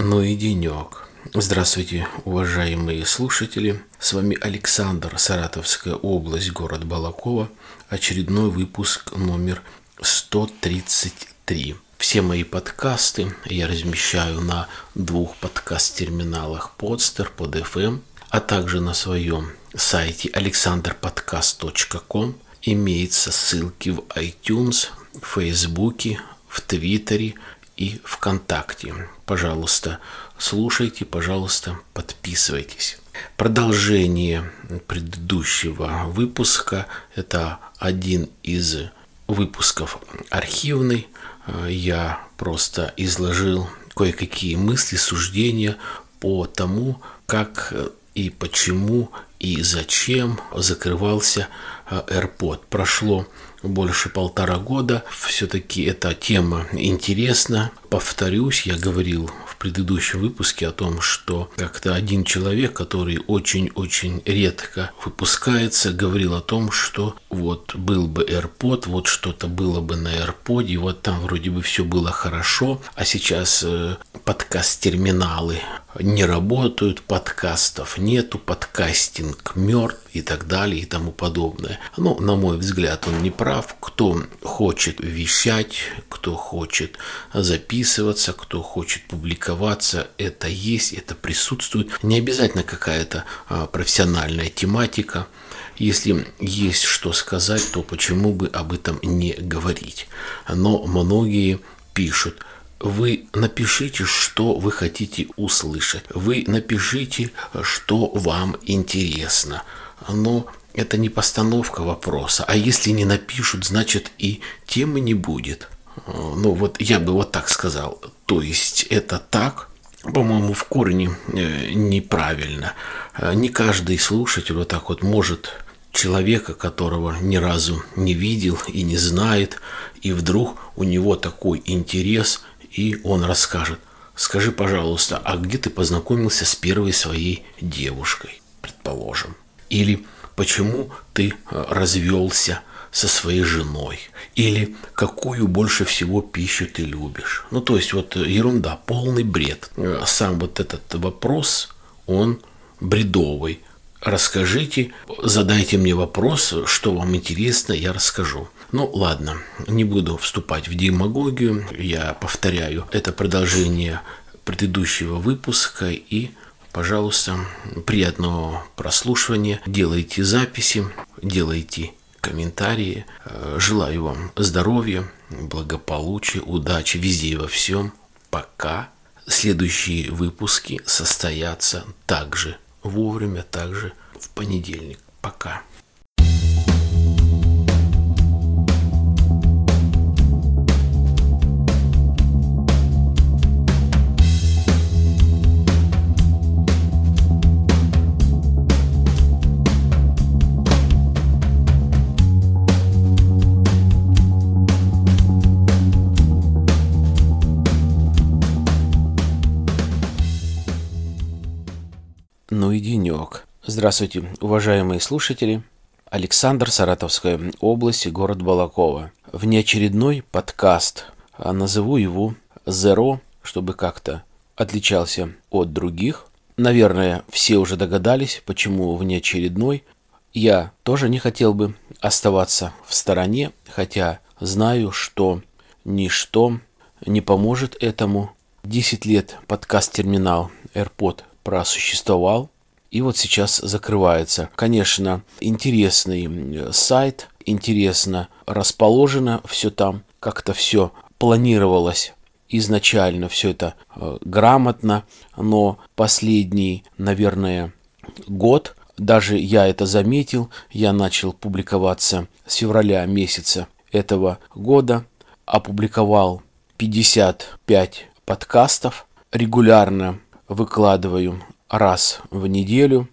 Ну и денек. Здравствуйте, уважаемые слушатели. С вами Александр, Саратовская область, город Балакова. Очередной выпуск номер 133. Все мои подкасты я размещаю на двух подкаст-терминалах Podster, под FM, а также на своем сайте alexanderpodcast.com. Имеются ссылки в iTunes, в Фейсбуке, в Твиттере – и ВКонтакте. Пожалуйста, слушайте, пожалуйста, подписывайтесь. Продолжение предыдущего выпуска – это один из выпусков архивный. Я просто изложил кое-какие мысли, суждения по тому, как и почему и зачем закрывался AirPod. Прошло больше полтора года. Все-таки эта тема интересна. Повторюсь, я говорил в предыдущем выпуске о том, что как-то один человек, который очень-очень редко выпускается, говорил о том, что вот был бы AirPod, вот что-то было бы на AirPod, вот там вроде бы все было хорошо, а сейчас э, подкаст-терминалы не работают, подкастов нету, подкастинг мертв и так далее и тому подобное. Ну, на мой взгляд, он не прав. Кто хочет вещать, кто хочет записываться, кто хочет публиковаться, это есть, это присутствует. Не обязательно какая-то а, профессиональная тематика. Если есть что сказать, то почему бы об этом не говорить? Но многие пишут, вы напишите, что вы хотите услышать. Вы напишите, что вам интересно. Но это не постановка вопроса. А если не напишут, значит и темы не будет. Ну вот я бы вот так сказал. То есть это так, по-моему, в корне э, неправильно. Не каждый слушатель вот так вот может человека, которого ни разу не видел и не знает, и вдруг у него такой интерес, и он расскажет, скажи, пожалуйста, а где ты познакомился с первой своей девушкой, предположим? Или почему ты э, развелся со своей женой? Или какую больше всего пищу ты любишь? Ну, то есть вот ерунда, полный бред. Э, сам вот этот вопрос, он бредовый. Расскажите, задайте мне вопрос, что вам интересно, я расскажу. Ну ладно, не буду вступать в демагогию, я повторяю, это продолжение предыдущего выпуска и Пожалуйста, приятного прослушивания. Делайте записи, делайте комментарии. Желаю вам здоровья, благополучия, удачи везде и во всем. Пока. Следующие выпуски состоятся также вовремя, также в понедельник. Пока. Здравствуйте, уважаемые слушатели. Александр, Саратовская область, город Балакова. Внеочередной подкаст. А назову его «Зеро», чтобы как-то отличался от других. Наверное, все уже догадались, почему внеочередной. Я тоже не хотел бы оставаться в стороне, хотя знаю, что ничто не поможет этому. 10 лет подкаст-терминал AirPod просуществовал и вот сейчас закрывается. Конечно, интересный сайт, интересно расположено все там, как-то все планировалось изначально все это э, грамотно, но последний, наверное, год, даже я это заметил, я начал публиковаться с февраля месяца этого года, опубликовал 55 подкастов, регулярно выкладываю раз в неделю.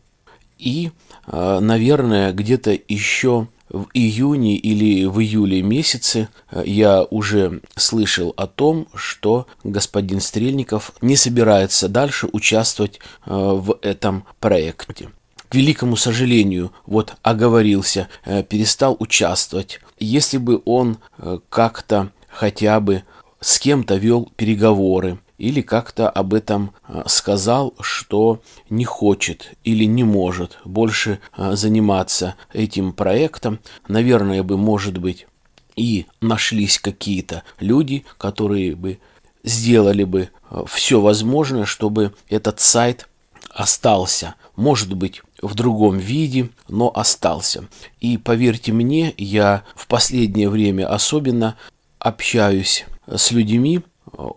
И, э, наверное, где-то еще в июне или в июле месяце э, я уже слышал о том, что господин Стрельников не собирается дальше участвовать э, в этом проекте. К великому сожалению, вот оговорился, перестал участвовать. Если бы он как-то хотя бы с кем-то вел переговоры, или как-то об этом э, сказал, что не хочет или не может больше э, заниматься этим проектом. Наверное, бы, может быть, и нашлись какие-то люди, которые бы сделали бы э, все возможное, чтобы этот сайт остался. Может быть, в другом виде, но остался. И поверьте мне, я в последнее время особенно общаюсь с людьми,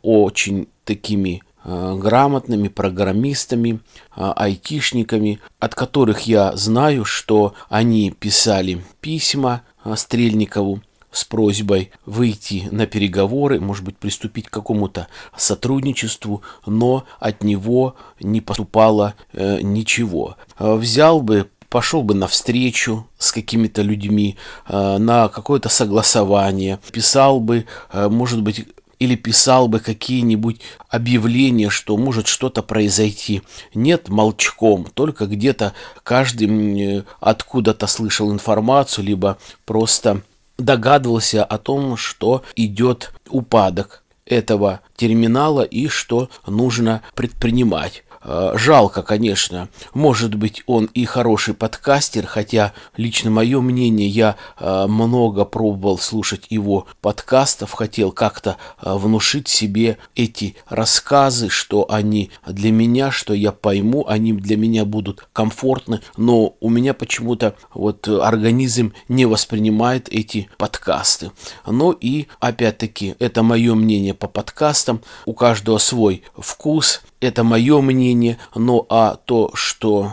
очень такими э, грамотными программистами, айтишниками, от которых я знаю, что они писали письма Стрельникову, с просьбой выйти на переговоры, может быть, приступить к какому-то сотрудничеству, но от него не поступало э, ничего. Э, взял бы пошел бы на встречу с какими-то людьми, э, на какое-то согласование, писал бы, э, может быть, или писал бы какие-нибудь объявления, что может что-то произойти. Нет молчком, только где-то каждый откуда-то слышал информацию, либо просто догадывался о том, что идет упадок этого терминала и что нужно предпринимать. Э, жалко, конечно. Может быть, он и хороший подкастер, хотя лично мое мнение, я э, много пробовал слушать его подкастов, хотел как-то э, внушить себе эти рассказы, что они для меня, что я пойму, они для меня будут комфортны, но у меня почему-то вот организм не воспринимает эти подкасты. Ну и опять-таки, это мое мнение по подкастам, у каждого свой вкус, это мое мнение, но а то, что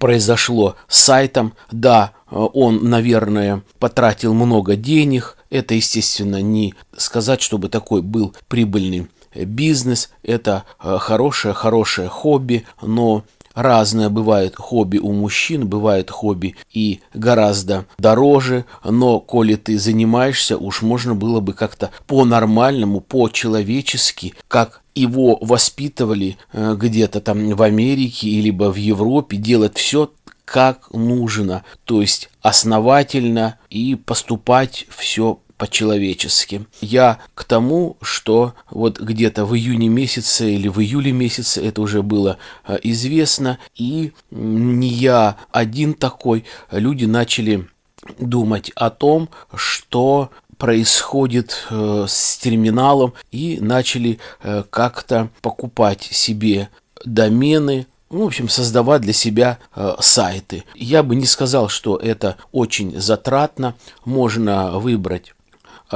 произошло с сайтом, да, он, наверное, потратил много денег, это, естественно, не сказать, чтобы такой был прибыльный бизнес, это э, хорошее, хорошее хобби, но Разное бывает хобби у мужчин, бывает хобби и гораздо дороже, но коли ты занимаешься, уж можно было бы как-то по-нормальному, по-человечески, как его воспитывали э, где-то там в Америке или в Европе, делать все как нужно, то есть основательно и поступать все по-человечески. Я к тому, что вот где-то в июне месяце или в июле месяце это уже было э, известно, и не я один такой, люди начали думать о том, что происходит э, с терминалом и начали э, как-то покупать себе домены, ну, в общем, создавать для себя э, сайты. Я бы не сказал, что это очень затратно. Можно выбрать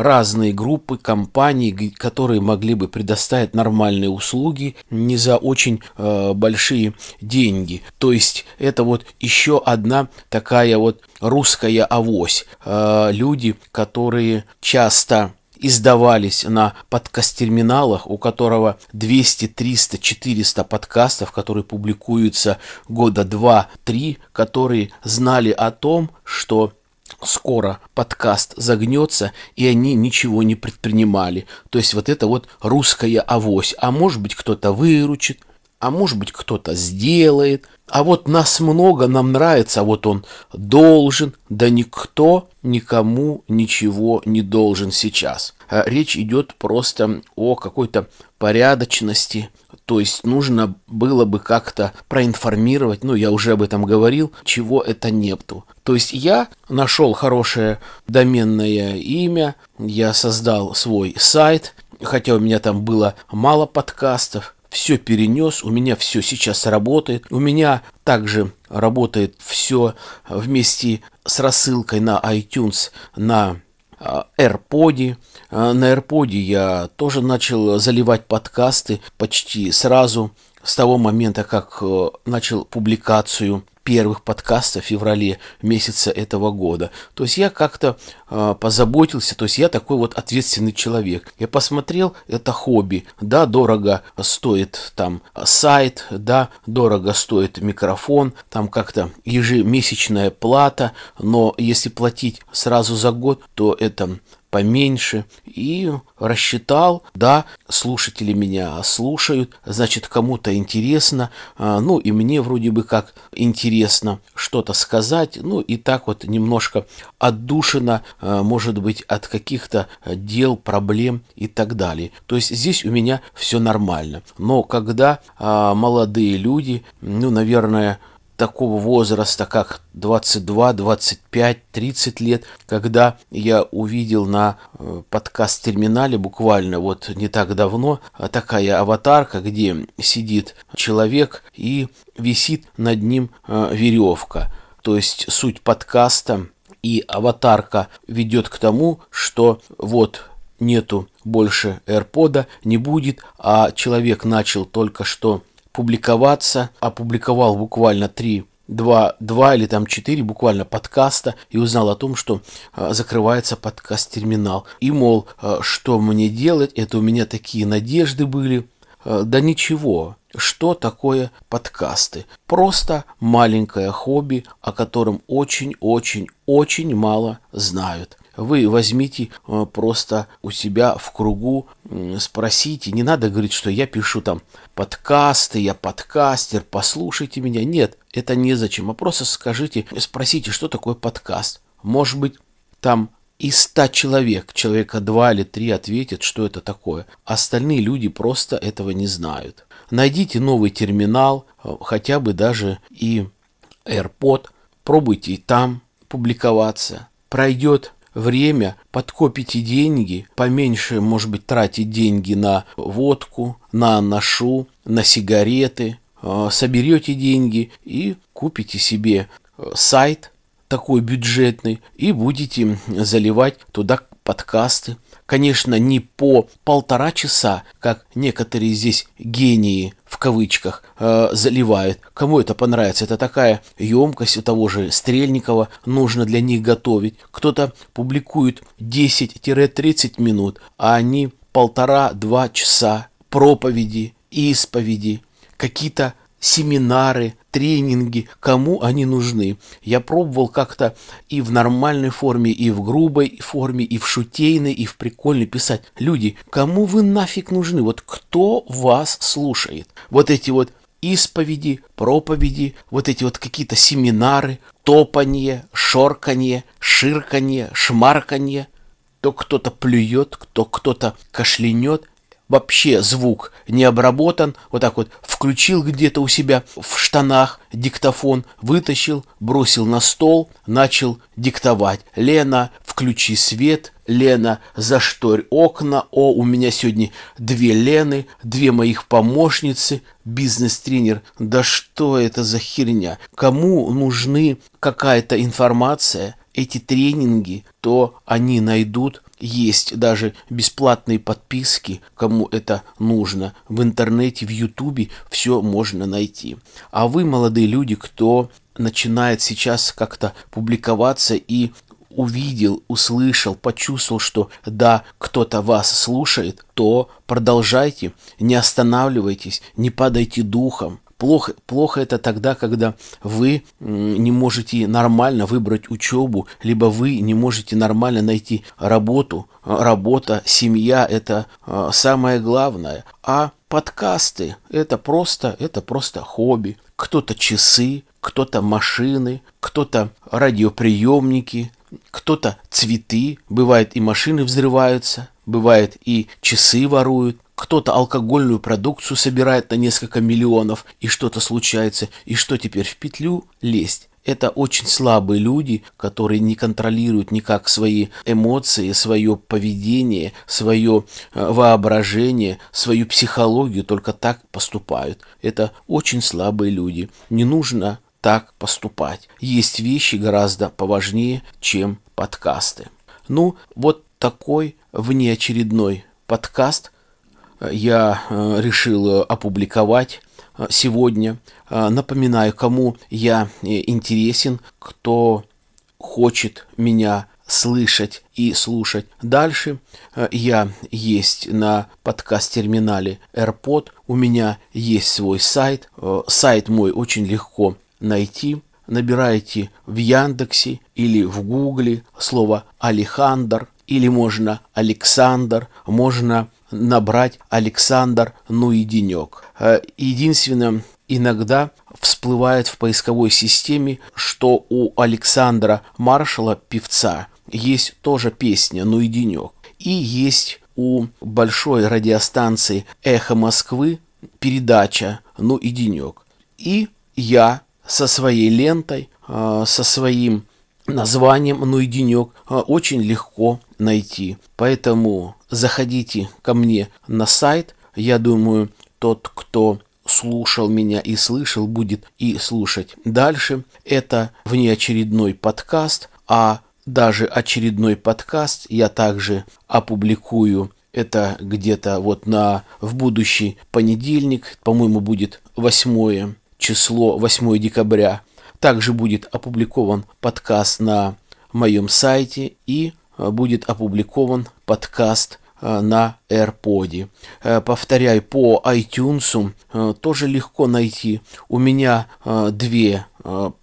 разные группы, компаний, которые могли бы предоставить нормальные услуги не за очень э, большие деньги. То есть это вот еще одна такая вот русская авось. Э, люди, которые часто издавались на подкаст-терминалах, у которого 200, 300, 400 подкастов, которые публикуются года 2-3, которые знали о том, что скоро подкаст загнется, и они ничего не предпринимали. То есть вот это вот русская авось. А может быть кто-то выручит, а может быть кто-то сделает. А вот нас много, нам нравится, а вот он должен. Да никто никому ничего не должен сейчас. А речь идет просто о какой-то порядочности, то есть нужно было бы как-то проинформировать, ну я уже об этом говорил, чего это нету. То есть я нашел хорошее доменное имя, я создал свой сайт, хотя у меня там было мало подкастов, все перенес, у меня все сейчас работает. У меня также работает все вместе с рассылкой на iTunes на а, AirPod. А, на AirPod я тоже начал заливать подкасты почти сразу с того момента, как э, начал публикацию первых подкастов в феврале месяца этого года. То есть я как-то позаботился, то есть я такой вот ответственный человек. Я посмотрел, это хобби, да, дорого стоит там сайт, да, дорого стоит микрофон, там как-то ежемесячная плата, но если платить сразу за год, то это поменьше. И рассчитал, да, слушатели меня слушают, значит, кому-то интересно, а, ну и мне вроде бы как интересно что-то сказать, ну и так вот немножко отдушина, а, может быть, от каких-то дел, проблем и так далее. То есть здесь у меня все нормально. Но когда а, молодые люди, ну, наверное, такого возраста, как 22, 25, 30 лет, когда я увидел на э, подкаст-терминале буквально вот не так давно такая аватарка, где сидит человек и висит над ним э, веревка. То есть суть подкаста и аватарка ведет к тому, что вот нету больше AirPod, не будет, а человек начал только что публиковаться, опубликовал буквально три два, два или там четыре буквально подкаста и узнал о том, что э, закрывается подкаст-терминал. И, мол, э, что мне делать, это у меня такие надежды были. Э, да ничего, что такое подкасты? Просто маленькое хобби, о котором очень-очень-очень мало знают вы возьмите э, просто у себя в кругу, спросите, не надо говорить, что я пишу там подкасты, я подкастер, послушайте меня. Нет, это незачем, а просто скажите, спросите, что такое подкаст. Может быть, там из ста человек, человека два или три ответят, что это такое. Остальные люди просто этого не знают. Найдите новый терминал, э, хотя бы даже и AirPod, пробуйте и там публиковаться. Пройдет время, подкопите деньги, поменьше, может быть, тратить деньги на водку, на ношу, на сигареты, э, соберете деньги и купите себе э, сайт такой бюджетный и будете заливать туда подкасты, конечно, не по полтора часа, как некоторые здесь гении в кавычках э, заливают. Кому это понравится? Это такая емкость у того же Стрельникова нужно для них готовить. Кто-то публикует 10-30 минут, а они полтора-два часа проповеди, исповеди, какие-то семинары, тренинги, кому они нужны. Я пробовал как-то и в нормальной форме, и в грубой форме, и в шутейной, и в прикольной писать. Люди, кому вы нафиг нужны? Вот кто вас слушает? Вот эти вот исповеди, проповеди, вот эти вот какие-то семинары, топанье, шорканье, ширканье, шмарканье. То кто-то плюет, то кто-то кашлянет, вообще звук не обработан, вот так вот включил где-то у себя в штанах диктофон, вытащил, бросил на стол, начал диктовать. Лена, включи свет, Лена, зашторь окна, о, у меня сегодня две Лены, две моих помощницы, бизнес-тренер. Да что это за херня? Кому нужны какая-то информация, эти тренинги, то они найдут есть даже бесплатные подписки, кому это нужно. В интернете, в Ютубе все можно найти. А вы, молодые люди, кто начинает сейчас как-то публиковаться и увидел, услышал, почувствовал, что да, кто-то вас слушает, то продолжайте, не останавливайтесь, не падайте духом. Плохо, плохо это тогда, когда вы не можете нормально выбрать учебу, либо вы не можете нормально найти работу. Работа, семья – это а, самое главное. А подкасты – это просто, это просто хобби. Кто-то часы, кто-то машины, кто-то радиоприемники, кто-то цветы. Бывает и машины взрываются, бывает и часы воруют кто-то алкогольную продукцию собирает на несколько миллионов, и что-то случается, и что теперь в петлю лезть? Это очень слабые люди, которые не контролируют никак свои эмоции, свое поведение, свое э, воображение, свою психологию, только так поступают. Это очень слабые люди. Не нужно так поступать. Есть вещи гораздо поважнее, чем подкасты. Ну, вот такой внеочередной подкаст – я э, решил опубликовать э, сегодня. Э, напоминаю, кому я интересен, кто хочет меня слышать и слушать дальше. Я есть на подкаст-терминале AirPod. У меня есть свой сайт. Сайт мой очень легко найти. Набираете в Яндексе или в Гугле слово Алехандр или можно Александр, можно набрать Александр, ну и денек. Э, единственное, иногда всплывает в поисковой системе, что у Александра Маршала, певца, есть тоже песня «Ну и денек». И есть у большой радиостанции «Эхо Москвы» передача «Ну и денек». И я со своей лентой, э, со своим названием «Ну и денек» э, очень легко найти. Поэтому заходите ко мне на сайт. Я думаю, тот, кто слушал меня и слышал, будет и слушать дальше. Это внеочередной подкаст, а даже очередной подкаст я также опубликую это где-то вот на в будущий понедельник, по-моему, будет 8 число, 8 декабря. Также будет опубликован подкаст на моем сайте и э, будет опубликован подкаст Э, на AirPod. Э, повторяю, по iTunes тоже легко найти. У меня две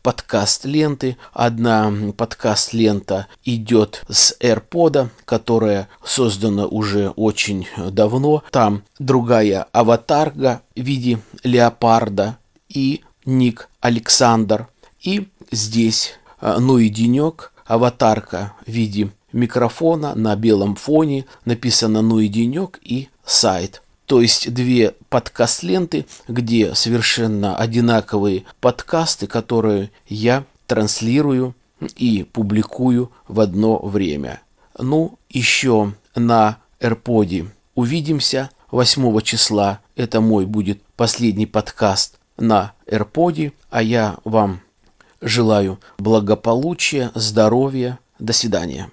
подкаст-ленты. Одна подкаст-лента идет с AirPod, которая создана уже очень давно. Там другая аватарга в виде леопарда и ник Александр. И здесь, ну и денек, аватарка в виде микрофона на белом фоне написано «Ну и денек» и «Сайт». То есть две подкаст-ленты, где совершенно одинаковые подкасты, которые я транслирую и публикую в одно время. Ну, еще на AirPod увидимся 8 числа. Это мой будет последний подкаст на AirPod, а я вам желаю благополучия, здоровья. До свидания.